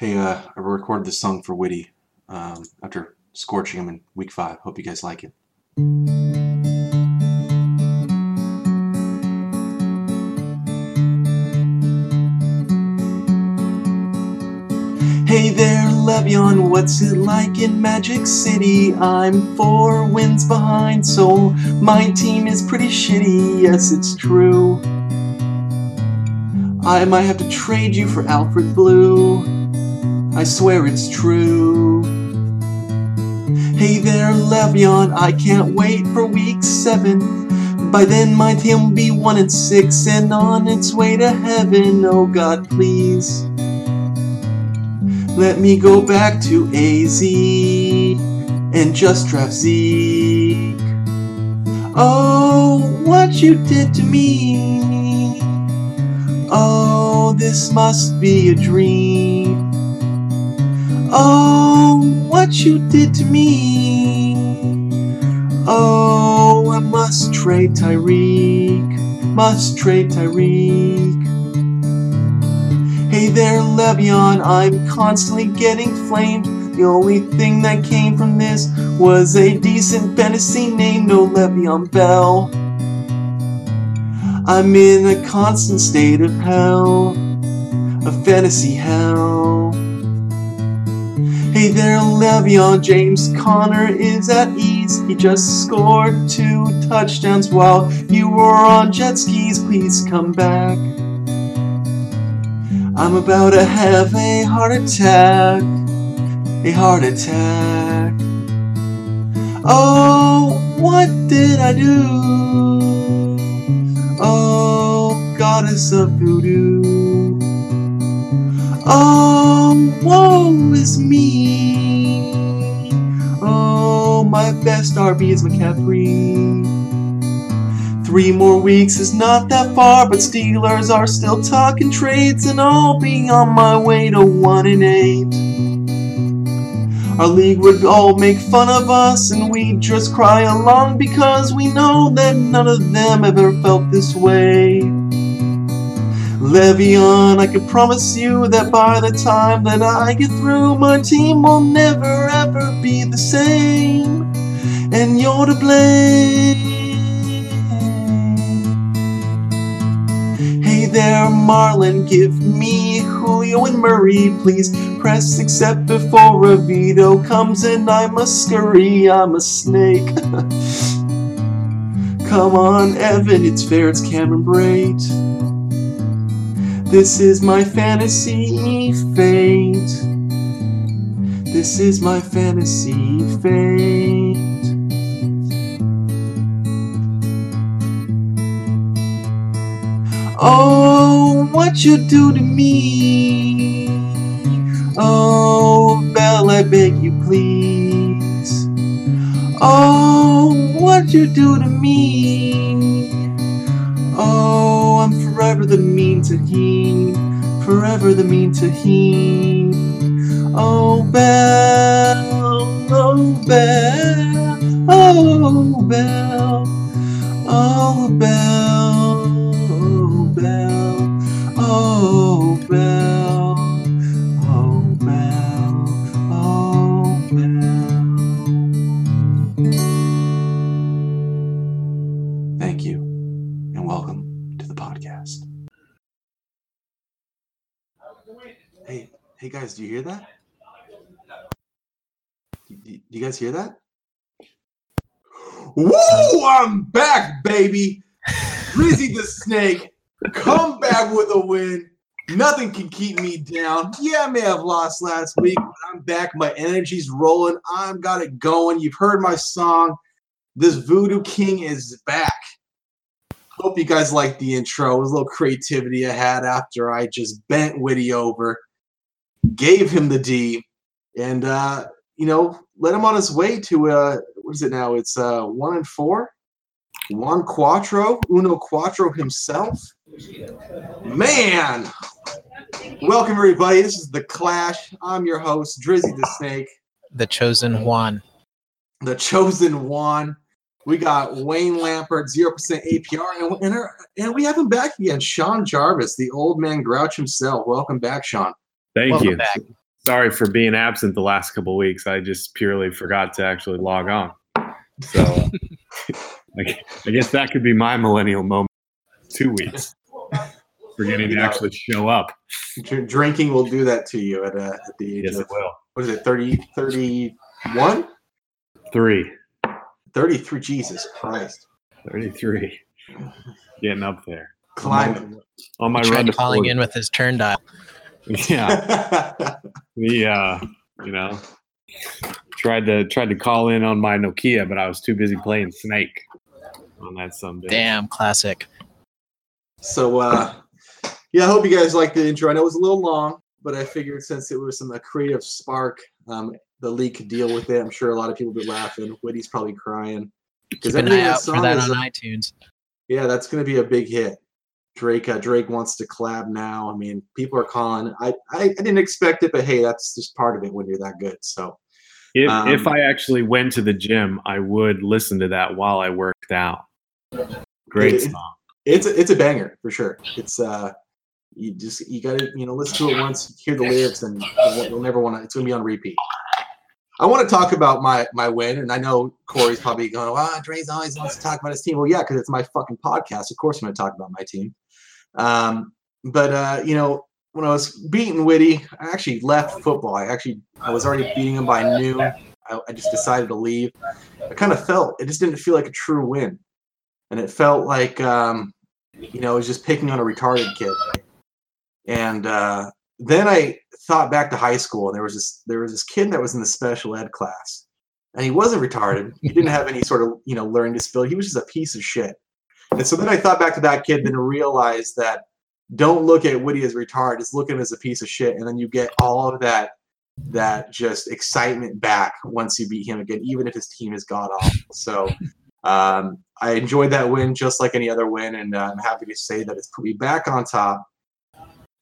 Hey, uh, I recorded this song for Witty um, after scorching him in week five. Hope you guys like it. Hey there, Le'Veon, what's it like in Magic City? I'm four wins behind, so my team is pretty shitty, yes, it's true. I might have to trade you for Alfred Blue. I swear it's true. Hey there, Le'Veon, I can't wait for week seven. By then, my team will be one and six and on its way to heaven. Oh God, please. Let me go back to AZ and just draft Zeke. Oh, what you did to me. Oh, this must be a dream. Oh, what you did to me. Oh, I must trade Tyreek. Must trade Tyreek. Hey there, Le'Veon, I'm constantly getting flamed. The only thing that came from this was a decent fantasy name, no Le'Veon Bell. I'm in a constant state of hell, a fantasy hell. Hey there, Le'Veon, James Conner is at ease. He just scored two touchdowns while you were on jet skis. Please come back. I'm about to have a heart attack. A heart attack. Oh, what did I do? Oh, goddess of voodoo. Oh, woe is me. Oh, my best RB is McCaffrey. Three more weeks is not that far, but Steelers are still talking trades, and I'll be on my way to one and eight. Our league would all make fun of us, and we'd just cry along because we know that none of them ever felt this way. Le'Veon, I can promise you that by the time that I get through, my team will never ever be the same, and you're to blame. Hey there, Marlin, give me Julio and Murray, please. Press accept before a comes, and I must scurry. I'm a snake. Come on, Evan, it's fair, it's Cameron Brate. This is my fantasy fate. This is my fantasy fate. Oh, what you do to me? Oh, Belle, I beg you, please. Oh, what you do to me? Oh, I'm forever the mean to he, forever the mean to he. Oh, Belle, oh, Belle, oh, Belle, guys, do you hear that? Do, you guys hear that? Woo! I'm back, baby. Drizzy the Snake, come back with a win. Nothing can keep me down. Yeah, I may have lost last week, but I'm back. My energy's rolling. I've got it going. You've heard my song. This Voodoo King is back. Hope you guys liked the intro. It was a little creativity I had after I just bent Witty over, gave him the D, and uh, you know, led him on his way to uh what is it now? It's uh one and four. Juan Quattro, Uno Quattro himself. Man, welcome everybody. This is the Clash. I'm your host, Drizzy the Snake, the chosen Juan. the chosen one. We got Wayne Lampert, zero percent APR, and and, our- and we have him back again, Sean Jarvis, the old man grouch himself. Welcome back, Sean. Thank Welcome you. back. sorry for being absent the last couple weeks. I just purely forgot to actually log on. So I I guess that could be my millennial moment. Two weeks. Forgetting to actually show up. Drinking will do that to you at, uh, at the age Yes, of, it will. what is it, 30, 31? Three. 33, Jesus Christ. 33. Getting up there. Climbing. On my He run to calling in with his turn dial. Yeah. The uh, you know, tried to tried to call in on my Nokia, but I was too busy playing Snake on that Sunday. Damn, classic. so, uh, yeah, I hope you guys liked the intro. I know it was a little long, but I figured since it was some a creative spark, um, the league could deal with it. I'm sure a lot of people will be laughing. Witty's probably crying. Keep an eye out for that on iTunes. Yeah, that's going to be a big hit. Drake uh, Drake wants to collab now. I mean, people are calling. I, I I didn't expect it, but hey, that's just part of it when you're that good. So If Um, if I actually went to the gym, I would listen to that while I worked out. Great It- song. it's a, it's a banger for sure. It's uh, you just you got to you know listen to it once, hear the lyrics, and you'll, never want to. It's going to be on repeat. I want to talk about my my win, and I know Corey's probably going, "Ah, Dre's always wants to talk about his team." Well, yeah, because it's my fucking podcast. Of course, I'm going to talk about my team. Um, but uh, you know, when I was beating Witty, I actually left football. I actually I was already beating him by noon. I, I just decided to leave. I kind of felt it just didn't feel like a true win, and it felt like um, you know, I was just picking on a retarded kid. And uh, then I thought back to high school, and there was this there was this kid that was in the special ed class, and he wasn't retarded. He didn't have any sort of you know learning disability. He was just a piece of shit. And so then I thought back to that kid, then realized that don't look at Woody as retarded, just look at him as a piece of shit, and then you get all of that that just excitement back once you beat him again, even if his team is god awful. So um, I enjoyed that win just like any other win, and uh, I'm happy to say that it's put me back on top.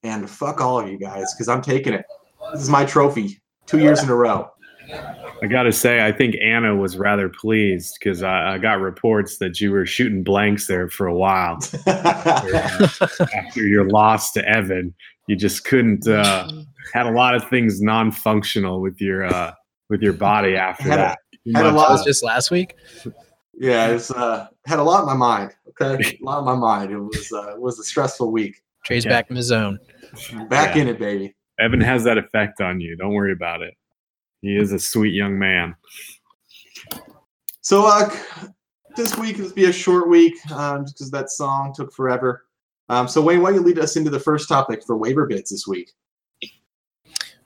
And fuck all of you guys, because I'm taking it. This is my trophy, two years in a row. I got to say, I think Anna was rather pleased because I, I got reports that you were shooting blanks there for a while after your loss to Evan. You just couldn't uh, had a lot of things non-functional with your uh, with your body after Had that. You had a must- lot was just last week. yeah, it's uh, had a lot in my mind. Okay, a lot in my mind. It was uh, it was a stressful week. Trey's Yeah. back in his zone. Back Yeah. in it, baby. Evan has that effect on you. Don't worry about it. He is a sweet young man. So uh, this week is be a short week um, just because that song took forever. Um, so Wayne, why don't you lead us into the first topic for waiver bids this week?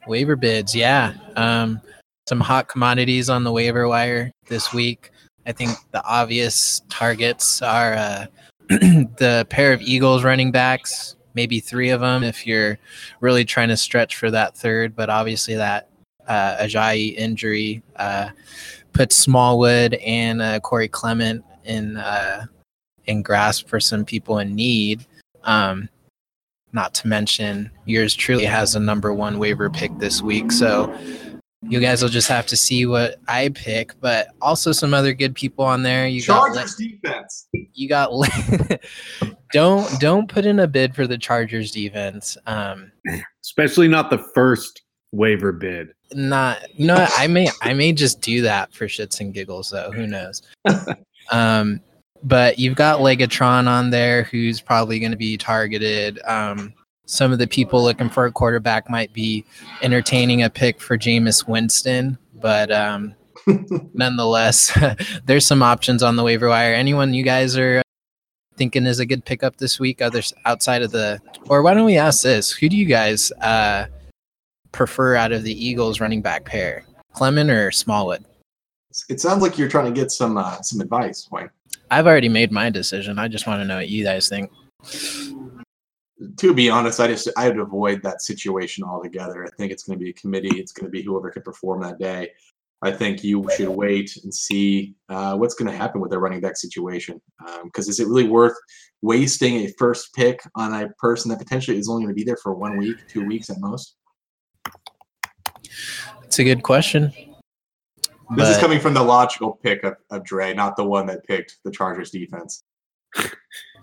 Waiver bids, yeah. Um, some hot commodities on the waiver wire this week. I think the obvious targets are uh, the pair of Eagles running backs, maybe three of them if you're really trying to stretch for that third. But obviously, that uh, Ajayi injury uh, puts Smallwood and uh, Corey Clement in uh, in grasp for some people in need. Um, not to mention, yours truly has a number one waiver pick this week. So you guys will just have to see what I pick, but also some other good people on there. You got Chargers defense. you got don't don't put in a bid for the Chargers defense. Um, Especially not the first waiver bid. not you know I may I may just do that for shits and giggles though. Who knows? um, but you've got Legatron on there, who's probably going to be targeted. Um, some of the people looking for a quarterback might be entertaining a pick for Jameis Winston, but um, nonetheless, there's some options on the waiver wire. Anyone you guys are thinking is a good pickup this week, others outside of the, or why don't we ask this? Who do you guys uh, prefer out of the Eagles running back pair, Clement or Smallwood? It sounds like you're trying to get some uh, some advice, Wayne. I've already made my decision. I just want to know what you guys think. To be honest, I just I would avoid that situation altogether. I think it's going to be a committee. It's going to be whoever can perform that day. I think you should wait and see uh, what's going to happen with the running back situation. Because is it really worth wasting a first pick on a person that potentially is only going to be there for one week, two weeks at most? It's a good question. This is coming from the logical pick of, of Dre, not the one that picked the Chargers defense.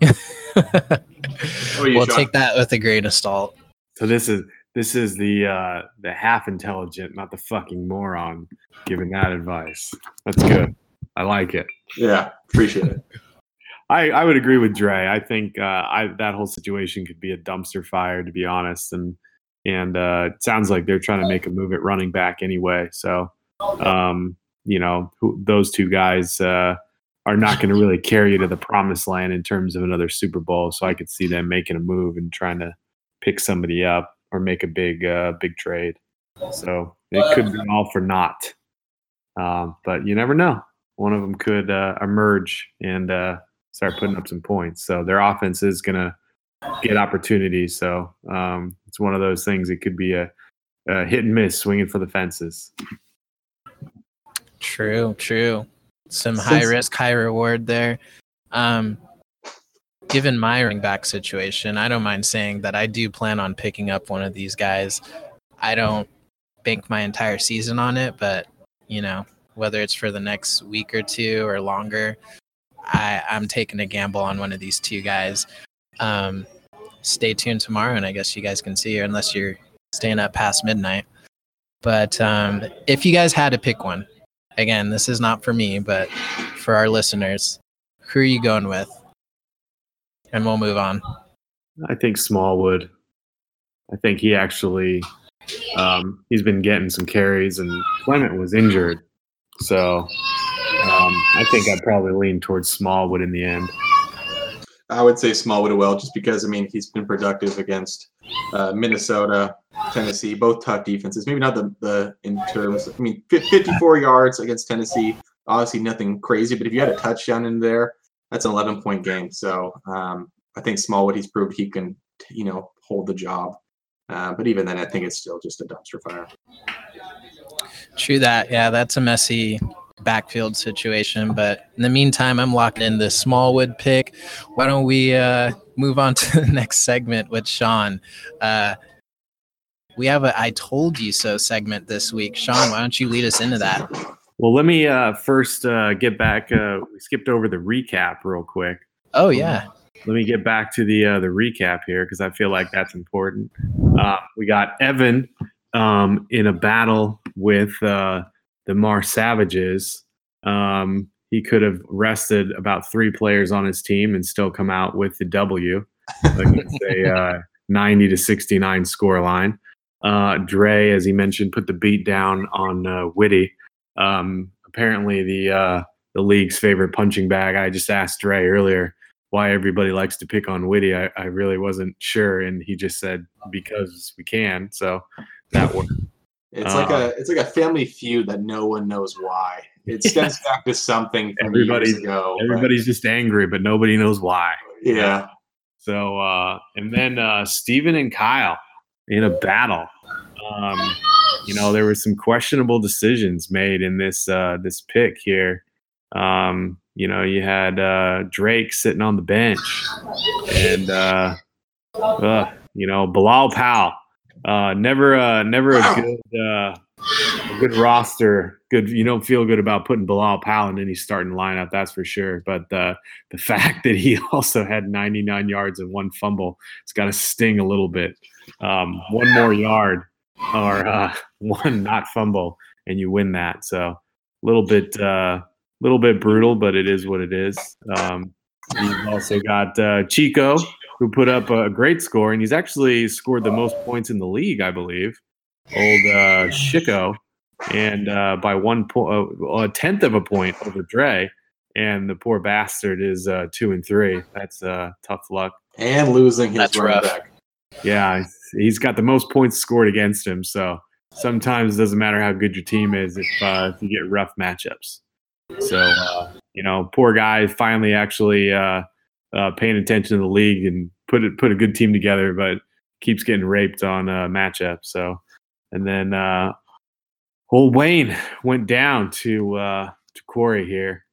we'll Sean? take that with a grain of salt. So this is this is the uh, the half intelligent, not the fucking moron, giving that advice. That's good. I like it. Yeah, appreciate it. I, I would agree with Dre. I think uh, I that whole situation could be a dumpster fire, to be honest. And and uh, it sounds like they're trying to make a move at running back anyway. So, um, you know, who, those two guys uh, are not going to really carry you to the promised land in terms of another Super Bowl. So I could see them making a move and trying to pick somebody up or make a big uh, big trade. So it could be all for naught. Um, but you never know. One of them could uh, emerge and uh, start putting up some points. So their offense is going to get opportunities. So um, it's one of those things. It could be a, a hit and miss, swinging for the fences. True, true. Some high risk, high reward there. Um, given my running back situation, I don't mind saying that I do plan on picking up one of these guys. I don't bank my entire season on it, but you know, whether it's for the next week or two or longer, I, I'm taking a gamble on one of these two guys. Um, stay tuned tomorrow, and I guess you guys can see her unless you're staying up past midnight. But um, if you guys had to pick one, again, this is not for me, but for our listeners, who are you going with? And we'll move on. I think Smallwood. I think he actually um, he's been getting some carries, and Clement was injured, so um, I think I'd probably lean towards Smallwood in the end. I would say Smallwood well, just because I mean he's been productive against uh, Minnesota, Tennessee, both tough defenses. Maybe not the the in terms. I mean, 54 yards against Tennessee. Obviously, nothing crazy, but if you had a touchdown in there, that's an 11 point game. So um, I think Smallwood, he's proved he can, you know, hold the job. Uh, but even then, I think it's still just a dumpster fire. True that. Yeah, that's a messy backfield situation. But in the meantime, I'm locked in the Smallwood pick. Why don't we uh, move on to the next segment with Sean? Uh, we have a I told you so segment this week. Sean, why don't you lead us into that? Well, let me uh, first uh, get back. Uh, we skipped over the recap real quick. Oh, yeah. Let me get back to the uh, the recap here because I feel like that's important. Uh, we got Evan um, in a battle with uh, the Mars Savages. Um, he could have rested about three players on his team and still come out with the W a uh, 90 to 69 score line. Uh, Dre, as he mentioned, put the beat down on uh, Witty. Um, apparently, the uh, the league's favorite punching bag. I just asked Dre earlier why everybody likes to pick on Witty. I, I really wasn't sure, and he just said because we can. So that worked. It's like a it's like a family feud that no one knows why. It stems back to something from Everybody's- years ago. but- Everybody's just angry, but nobody knows why. yeah. So uh, and then uh, Steven and Kyle in a battle. Um, you know, there were some questionable decisions made in this uh, this pick here. Um, you know, you had uh, Drake sitting on the bench, and uh, uh, you know Bilal Powell. Uh, never, uh, never a good, uh, a good roster. Good, you don't feel good about putting Bilal Powell in any starting lineup, that's for sure. But uh, the fact that he also had 99 yards and one fumble, it's got to sting a little bit. Um, one more yard or uh, one not fumble, and you win that. So a little bit, uh, little bit brutal, but it is what it is. Um, you've also got uh, Chico, who put up a great score, and he's actually scored the most points in the league, I believe. Old uh, Chico, and uh, by one point, uh, a tenth of a point over Dre. And the poor bastard is uh, two and three. That's uh, tough luck. And losing his That's running rough. back. Yeah, he's got the most points scored against him. So sometimes it doesn't matter how good your team is if, uh, if you get rough matchups. So uh, you know, poor guy finally actually uh, uh, paying attention to the league and put it put a good team together, but keeps getting raped on uh, matchups. So and then uh, old Wayne went down to uh, to Corey here.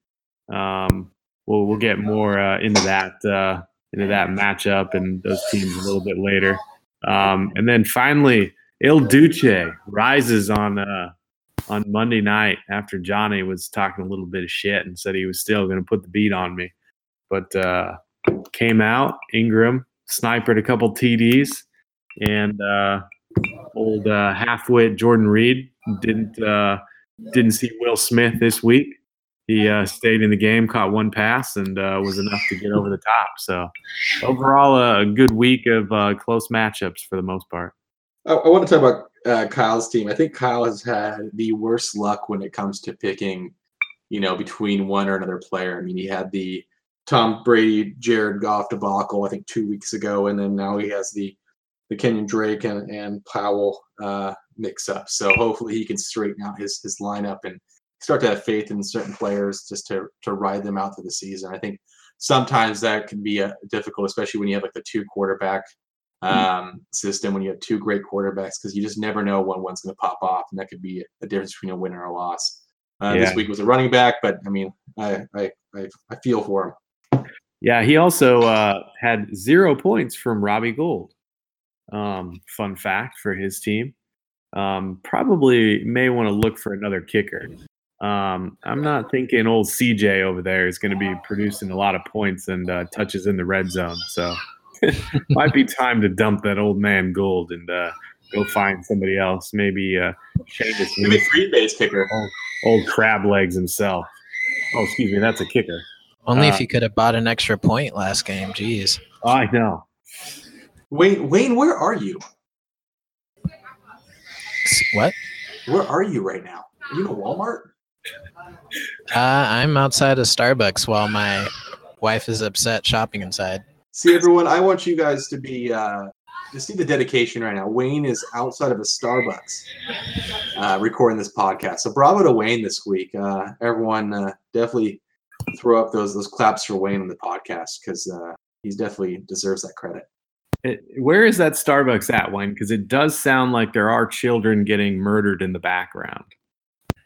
Um, we'll we'll get more uh, into that uh, into that matchup and those teams a little bit later. Um, and then finally, Il Duce rises on uh, on Monday night after Johnny was talking a little bit of shit and said he was still going to put the beat on me, but uh, came out Ingram sniped a couple TDs and uh, old uh, half-wit Jordan Reed didn't uh, didn't see Will Smith this week. He uh, stayed in the game, caught one pass, and uh, was enough to get over the top. So overall, a good week of uh, close matchups for the most part. I, I want to talk about uh, Kyle's team. I think Kyle has had the worst luck when it comes to picking, you know, between one or another player. I mean, he had the Tom Brady, Jared Goff debacle, I think two weeks ago, and then now he has the the Kenyon Drake and, and Powell uh, mix up. So hopefully he can straighten out his his lineup and start to have faith in certain players just to to ride them out through the season. I think sometimes that can be a, uh, difficult, especially when you have like the two quarterback um, system when you have two great quarterbacks because you just never know when one's going to pop off, and that could be a difference between a win or a loss. Uh, yeah. This week was a running back, but I mean, I I I, I feel for him. Yeah, he also uh, had zero points from Robbie Gould. Um, fun fact for his team. Um, probably may want to look for another kicker. Um, I'm not thinking old CJ over there is going to be producing a lot of points and uh, touches in the red zone. So might be time to dump that old man Gould and uh, go find somebody else. Maybe uh, Seamus. Maybe Green Bay's kicker. Old, old, crab legs himself. Oh, excuse me, that's a kicker. Only uh, if you could have bought an extra point last game. Jeez. I know. Wayne, Wayne, where are you? What? Where are you right now? Are you in Walmart? Uh, I'm outside of Starbucks while my wife is upset shopping inside. See, everyone, I want you guys to be uh, to see the dedication right now. Wayne is outside of a Starbucks uh, recording this podcast. So bravo to Wayne this week. Uh, everyone, uh, definitely throw up those those claps for Wayne on the podcast because uh, he's definitely deserves that credit. It, where is that Starbucks at, Wayne? Because it does sound like there are children getting murdered in the background.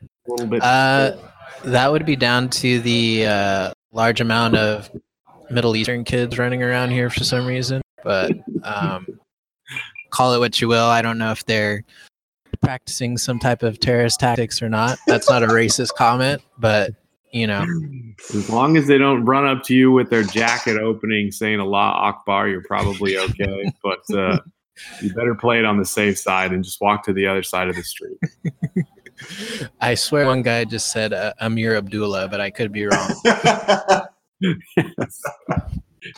A little bit. Uh, that would be down to the uh, large amount of Middle Eastern kids running around here for some reason. But um, call it what you will. I don't know if they're practicing some type of terrorist tactics or not. That's not a racist comment, but you know. As long as they don't run up to you with their jacket opening saying Allah Akbar, you're probably okay. but uh, you better play it on the safe side and just walk to the other side of the street. I swear one guy just said uh, Ameer Abdullah, but I could be wrong.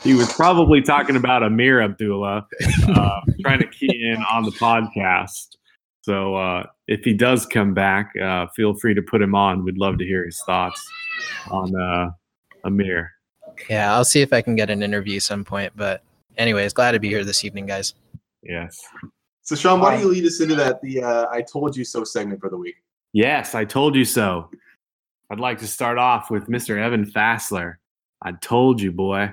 he was probably talking about Ameer Abdullah, uh, trying to key in on the podcast. So uh, if he does come back, uh, feel free to put him on. We'd love to hear his thoughts on uh, Ameer. Yeah, I'll see if I can get an interview some point. But anyways, glad to be here this evening, guys. Yes. So Sean, why don't you lead us into that the uh, "I told you so" segment for the week? Yes, I told you so. I'd like to start off with Mr. Evan Fassler. I told you, boy.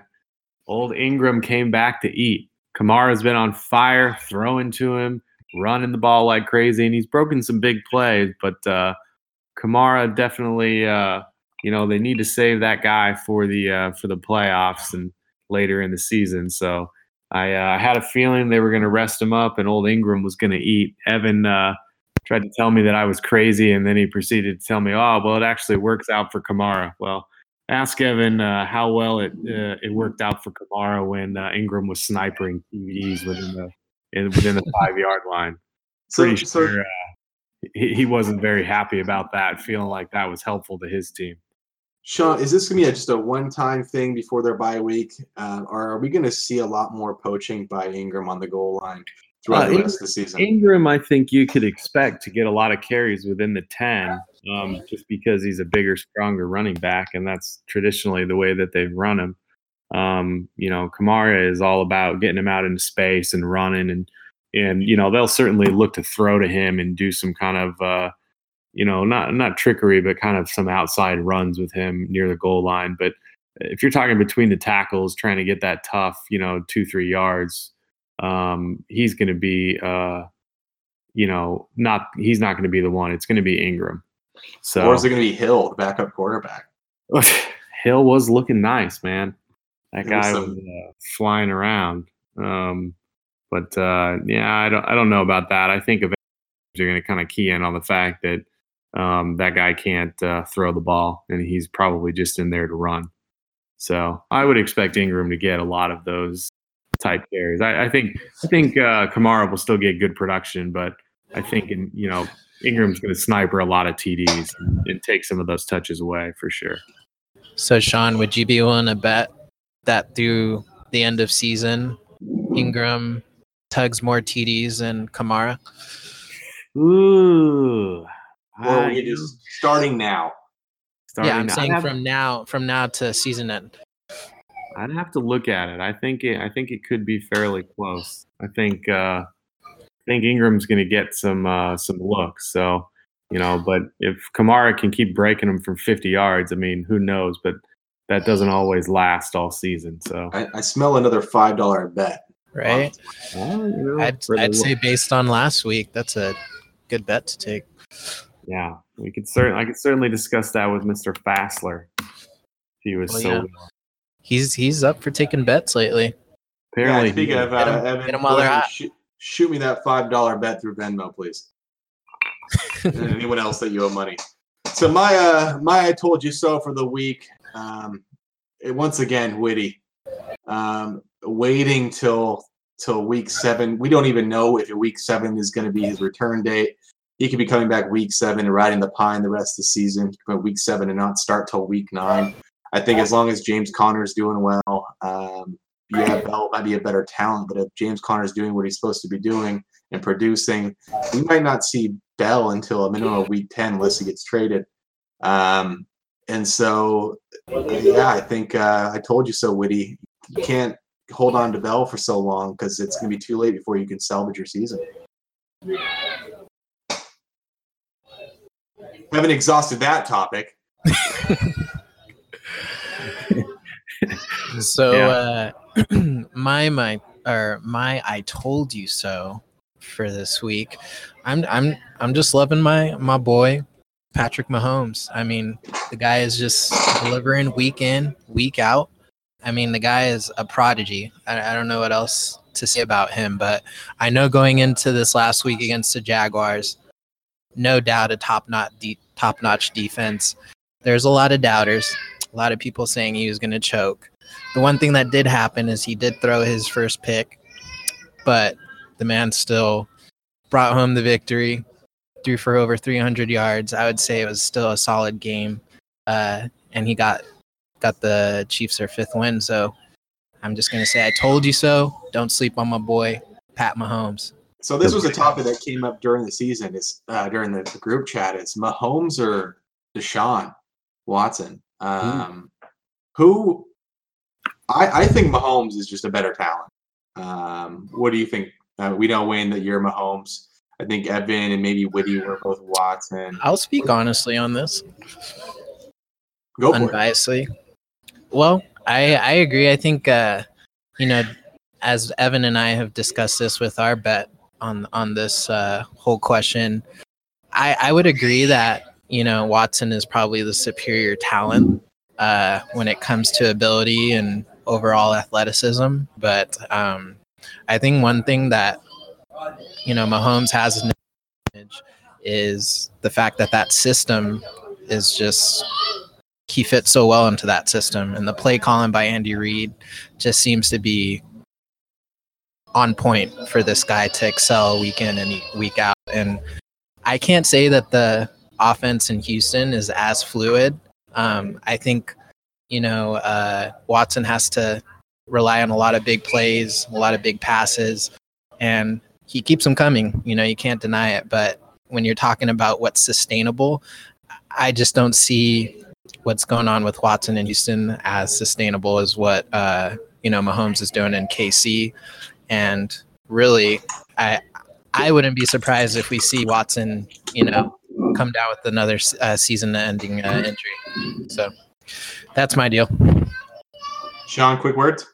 Old Ingram came back to eat. Kamara's been on fire, throwing to him, running the ball like crazy, and he's broken some big plays. But uh, Kamara definitely, uh, you know, they need to save that guy for the uh, for the playoffs and later in the season. So I uh, had a feeling they were going to rest him up, and old Ingram was going to eat. Evan uh, tried to tell me that I was crazy, and then he proceeded to tell me, "Oh, well, it actually works out for Kamara." Well ask Evan uh, how well it uh, it worked out for Kamara when uh, Ingram was sniping TDs within the in, within the five yard line. Pretty so, sure uh, he, he wasn't very happy about that, feeling like that was helpful to his team. Sean, is this going to be a, just a one-time thing before their bye week, uh, or are we going to see a lot more poaching by Ingram on the goal line throughout uh, the rest of the season? Ingram, I think you could expect to get a lot of carries within the ten um, just because he's a bigger, stronger running back, and that's traditionally the way that they've run him. Um, you know, Kamara is all about getting him out into space and running, and and you know they'll certainly look to throw to him and do some kind of uh, you know not not trickery, but kind of some outside runs with him near the goal line. But if you're talking between the tackles, trying to get that tough, you know, two three yards, um, he's going to be. Uh, you know, not he's not going to be the one. It's going to be Ingram. So, or is it going to be Hill, the backup quarterback? Hill was looking nice, man. That guy was, was uh, flying around. Um, but uh, yeah, I don't, I don't know about that. I think eventually you're going to kind of key in on the fact that um, that guy can't uh, throw the ball, and he's probably just in there to run. So I would expect Ingram to get a lot of those type carries. I, I think I think uh, Kamara will still get good production, but I think in, you know Ingram's going to sniper a lot of TDs and, and take some of those touches away for sure. So, Sean, would you be willing to bet that through the end of season, Ingram tugs more TDs than Kamara? Ooh. Or I- we just starting now. starting yeah, I'm now. saying have, from now from now to season end. I'd have to look at it. I think it, I think it could be fairly close. I think uh, I think Ingram's going to get some uh, some looks. So you know, but if Kamara can keep breaking them from 50 yards, I mean, who knows? But that doesn't always last all season. So I, I smell another five dollar bet. Right? Well, you know, I'd, I'd say based on last week, that's a good bet to take. Yeah, we could certainly I could certainly discuss that with Mr. Fassler. If he was Well, so yeah. He's he's up for taking bets lately. apparently yeah, speaking he- of uh, Get 'em- Evan, get 'em while go they're ahead shoot, shoot me that five dollar bet through Venmo, please. and anyone else that you owe money. So my uh my I told you so for the week. Um, it, once again, witty. Um, waiting till till week seven. We don't even know if week seven is going to be his return date. He could be coming back week seven and riding the pine the rest of the season. But week seven and not start till week nine. I think as long as James Conner's doing well, um, yeah, Bell might be a better talent. But if James Conner's doing what he's supposed to be doing and producing, we might not see Bell until a minimum of week 10 unless he gets traded. Um, and so, yeah, I think uh, I told you so, Witty. You can't hold on to Bell for so long because it's going to be too late before you can salvage your season. Haven't exhausted that topic. So uh my my or my I told you so for this week. I'm I'm I'm just loving my my boy Patrick Mahomes. I mean, the guy is just delivering week in, week out. I mean, the guy is a prodigy. I, I don't know what else to say about him, but I know going into this last week against the Jaguars, no doubt a top notch de- top notch defense. There's a lot of doubters, a lot of people saying he was going to choke. The one thing that did happen is he did throw his first pick, but the man still brought home the victory, threw for over 300 yards. I would say it was still a solid game, uh, and he got got the Chiefs their fifth win. So I'm just gonna say I told you so. Don't sleep on my boy Pat Mahomes. So this was a topic that came up during the season. Is uh, during the, the group chat? Is Mahomes or Deshaun Watson? Um, Who? I I think Mahomes is just a better talent. Um, what do you think? Uh, we know Wayne that you're Mahomes. I think Evan and maybe Whitty were both Watson. I'll speak honestly on this. Go for it. unbiasedly. Well, I I agree. I think uh, you know, as Evan and I have discussed this with our bet on on this uh, whole question, I I would agree that you know Watson is probably the superior talent uh, when it comes to ability and overall athleticism. But um, I think one thing that you know Mahomes has an advantage is the fact that that system is just he fits so well into that system and the play calling by Andy Reid just seems to be on point for this guy to excel week in and week out. And I can't say that the offense in Houston is as fluid. Um, I think you know uh, Watson has to rely on a lot of big plays a lot of big passes and he keeps them coming. You know you can't deny it. But when you're talking about what's sustainable I just don't see what's going on with Watson in Houston as sustainable as what uh, you know Mahomes is doing in KC, and really, I I wouldn't be surprised if we see Watson, you know, come down with another uh, season-ending uh, injury. So that's my deal. Sean, quick words.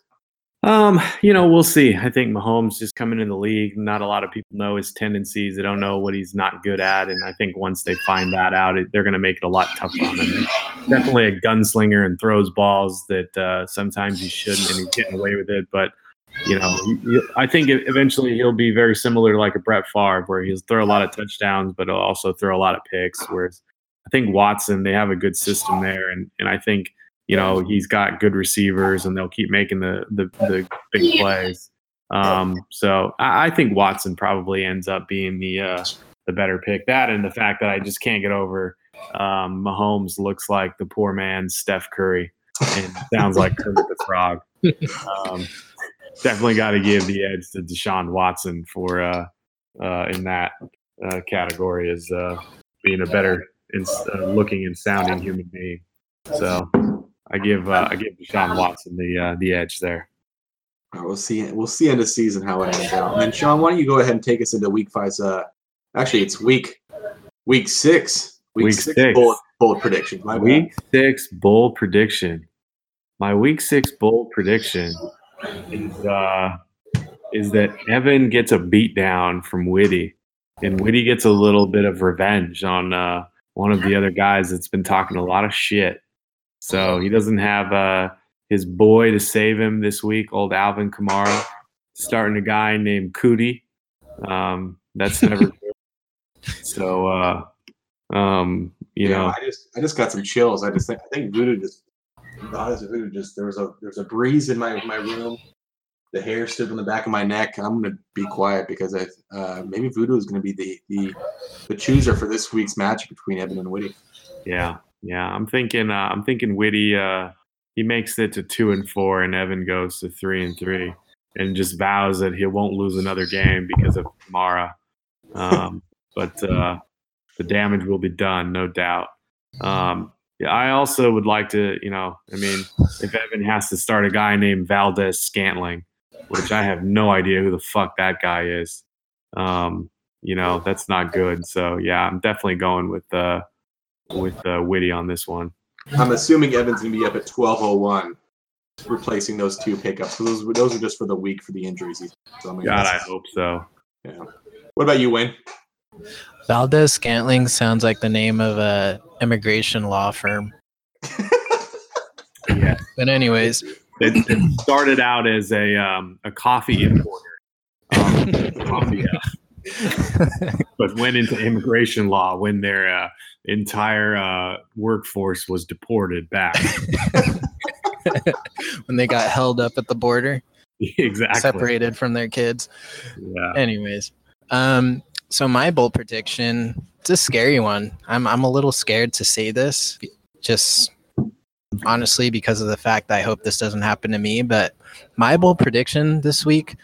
Um, you know, we'll see. I think Mahomes just coming in the league. Not a lot of people know his tendencies. They don't know what he's not good at, and I think once they find that out, it, they're going to make it a lot tougher on him. Definitely a gunslinger and throws balls that uh, sometimes he shouldn't, and he's getting away with it. But you know, he- he- I think eventually he'll be very similar to like a Brett Favre, where he'll throw a lot of touchdowns, but he'll also throw a lot of picks. Whereas I think Watson, they have a good system there, and and I think you know he's got good receivers and they'll keep making the the, the big plays Um, so I, I think Watson probably ends up being the uh, the better pick. That and the fact that I just can't get over um, Mahomes looks like the poor man's Steph Curry and sounds like Kermit the Frog. Um, definitely got to give the edge to Deshaun Watson for uh, uh, in that uh, category as uh, being a better in, uh, looking and sounding human being. So I give uh, I give Deshaun Watson the uh, the edge there. All right, we'll see. We'll see end of season how it ends out. And then Sean, why don't you go ahead and take us into week five's? Uh, actually, it's week week six. Week six. bold, bold prediction. My bad. Week six bold prediction. My week six bold prediction is uh, is that Evan gets a beat down from Whitty, and Whitty gets a little bit of revenge on uh, one of the other guys that's been talking a lot of shit. So he doesn't have uh, his boy to save him this week, old Alvin Kamara, starting a guy named Coutee. Um, that's never good. So, uh, um, you Yeah, know, I just I just got some chills. I just think I think voodoo just honestly just there was a there's a breeze in my my room. The hair stood on the back of my neck. I'm gonna be quiet because I uh, maybe voodoo is gonna be the the the chooser for this week's match between Evan and Whitty. Yeah, yeah. I'm thinking. Uh, I'm thinking Whitty. Uh, he makes it to two and four, and Evan goes to three and three, and just vows that he won't lose another game because of Kamara. Um, but uh, the damage will be done, no doubt. Um, yeah, I also would like to, you know, I mean, if Evan has to start a guy named Valdes-Scantling, which I have no idea who the fuck that guy is, um, you know, that's not good. So yeah, I'm definitely going with uh, with uh, Whitty on this one. I'm assuming Evan's gonna be up at 12:01, replacing those two pickups. So those those are just for the week for the injuries. So, God, I hope so. yeah. What about you, Wayne? Valdes-Scantling sounds like the name of a immigration law firm. Yeah, But anyways, it, it started out as a um, a coffee importer, um, coffee, uh, but went into immigration law when their uh, entire uh, workforce was deported back. when they got held up at the border, exactly. separated from their kids. Yeah. Anyways, um, so my bold prediction, it's a scary one. I'm I'm a little scared to say this, just honestly because of the fact that I hope this doesn't happen to me. But my bold prediction this week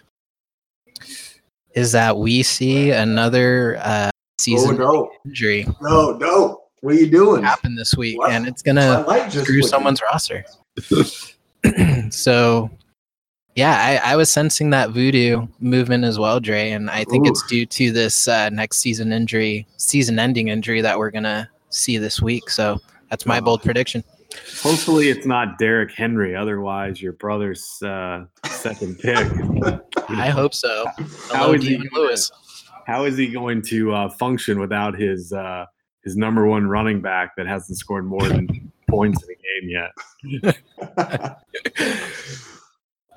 is that we see another uh, Oh season no, injury no, no! What are you doing? happen this week, What? and it's gonna screw someone's roster. so, yeah, I, I was sensing that voodoo movement as well, Dre, and I think it's due to this uh, next season injury, season-ending injury that we're gonna see this week. So that's my bold prediction. Hopefully, it's not Derrick Henry. Otherwise, your brother's uh, second pick. I hope so. How Hello, is he Lewis. How is he going to uh, function without his uh, his number one running back that hasn't scored more than points in a game yet?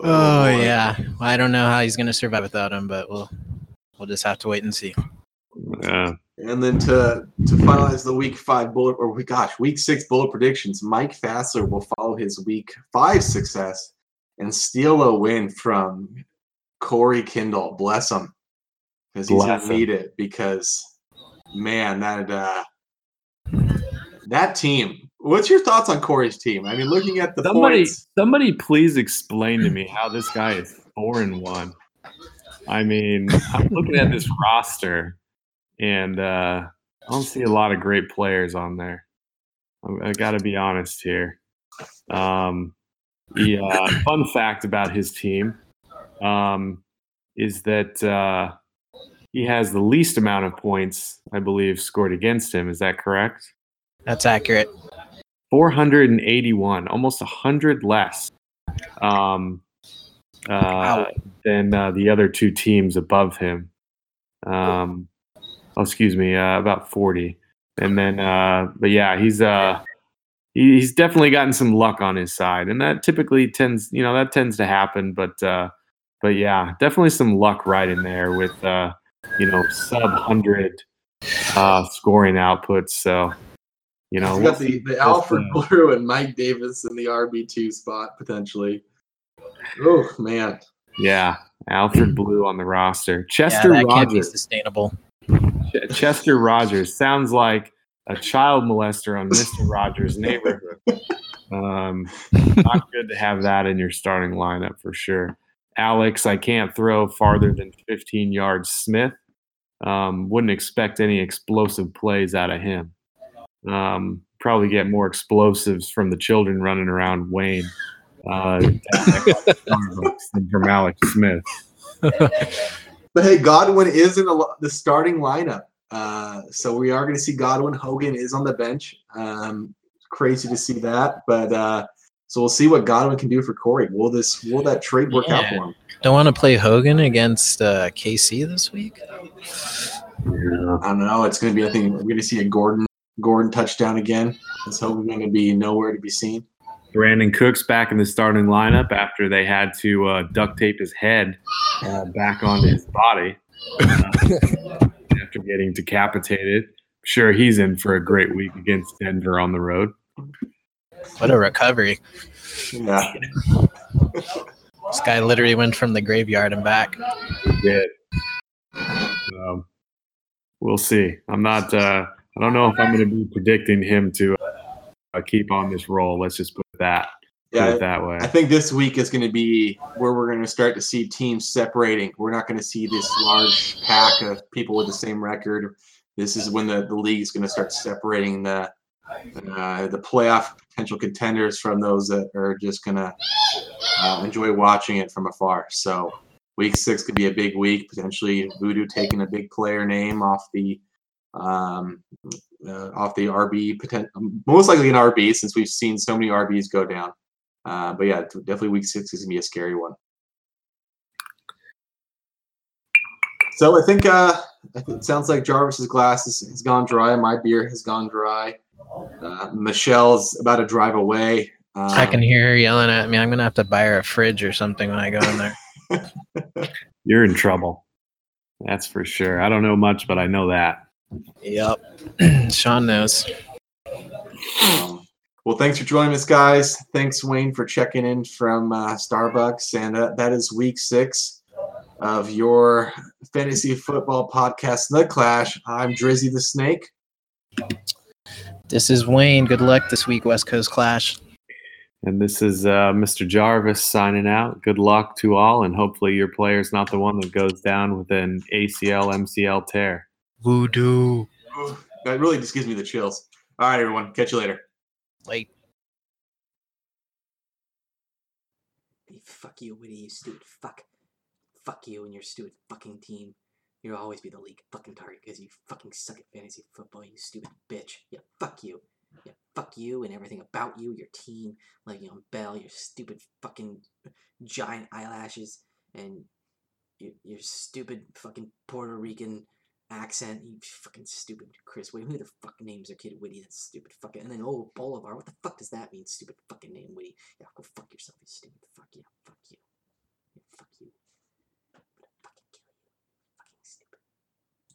Oh boy. yeah, well, I don't know how he's gonna survive without him, but we'll we'll just have to wait and see. Yeah. And then to to finalize the week five bullet or we gosh, week six bullet predictions, Mike Fassler will follow his week five success and steal a win from Corey Kindle. Bless him. Because he's Bless gonna need it because man, that uh that team. What's your thoughts on Corey's team? I mean, looking at the somebody, points. somebody, please explain to me how this guy is four and one. I mean, I'm looking at this roster, and uh, I don't see a lot of great players on there. I, I got to be honest here. Um, the uh, fun fact about his team um, is that uh, he has the least amount of points, I believe, scored against him. Is that correct? That's accurate. 481, almost 100 less um, uh, Wow. than uh, the other two teams above him. Um, oh, excuse me, uh, about 40. And then, uh, but yeah, he's uh, he, he's definitely gotten some luck on his side, and that typically tends, you know, that tends to happen. But uh, but yeah, definitely some luck right in there with uh, you know sub hundred uh, scoring outputs. So you know, He's got the, the Alfred Blue and Mike Davis in the RB two spot potentially. Oh man, Yeah, Alfred Blue on the roster. Chester yeah, that can't be Rogers. sustainable. Ch- Chester Rogers sounds like a child molester on Mister Rogers' Neighborhood. Um, not good to have that in your starting lineup for sure. Alex, I can't throw farther than 15 yards. Smith, um, wouldn't expect any explosive plays out of him. Um, probably get more explosives from the children running around Wayne uh, than from Alex Smith. But hey, Godwin is in the, lo- the starting lineup. Uh, so we are going to see Godwin. Hogan is on the bench. Um, crazy to see that. But uh, so we'll see what Godwin can do for Corey. Will this will that trade work out for him? Don't want to play Hogan against uh, KC this week. Yeah. I don't know. It's going to be. I think we're going to see a Gordon Gordon touchdown again. Is Hogan going to be nowhere to be seen? Brandin Cooks back in the starting lineup after they had to uh, duct tape his head uh, back onto his body uh, after getting decapitated. Sure, he's in for a great week against Denver on the road. What a recovery! Yeah. This guy literally went from the graveyard and back. Did. Um, we'll see. I'm not. Uh, I don't know if I'm going to be predicting him to uh, keep on this roll. Let's just put that put Yeah. it that way. I think this week is going to be where we're going to start to see teams separating. We're not going to see this large pack of people with the same record. This is when the, the league is going to start separating the uh, the playoff potential contenders from those that are just going to uh, enjoy watching it from afar. So week six could be a big week. Potentially Voodoo taking a big player name off the um, uh, off the RB, poten- most likely an RB since we've seen so many RBs go down. Uh, but yeah, definitely week six is gonna be a scary one. So I think uh, it sounds like Jarvis's glass has, has gone dry. My beer has gone dry. Uh, Michelle's about to drive away. Um, I can hear her yelling at me. I'm gonna have to buy her a fridge or something when I go in there. You're in trouble. That's for sure. I don't know much, but I know that. Yep. Sean knows. Um, well, thanks for joining us, guys. Thanks, Wayne, for checking in from uh, Starbucks. And uh, that is week six of your fantasy football podcast, The Clash. I'm Drizzy the Snake. This is Wayne. Good luck this week, West Coast Clash. And this is uh, Mr. Jarvis signing out. Good luck to all, and hopefully your player's not the one that goes down with an ACL, MCL tear. Voodoo. That really just gives me the chills. All right, everyone. Catch you later. Late. Hey, fuck you, Witty, you stupid fuck. Fuck you and your stupid fucking team. You'll always be the league fucking target because you fucking suck at fantasy football, you stupid bitch. Yeah, fuck you. Yeah, fuck you and everything about you, your team, like Le'Veon Bell, your stupid fucking giant eyelashes, and your, your stupid fucking Puerto Rican accent. You fucking stupid Chris Whitty. Who the fuck names their kid Whitty? That's stupid fucking. And then oh Bolivar. What the fuck does that mean? Stupid fucking name Whitty. Yeah, go fuck yourself. You stupid. Fuck you. Fuck you. Yeah, fuck you.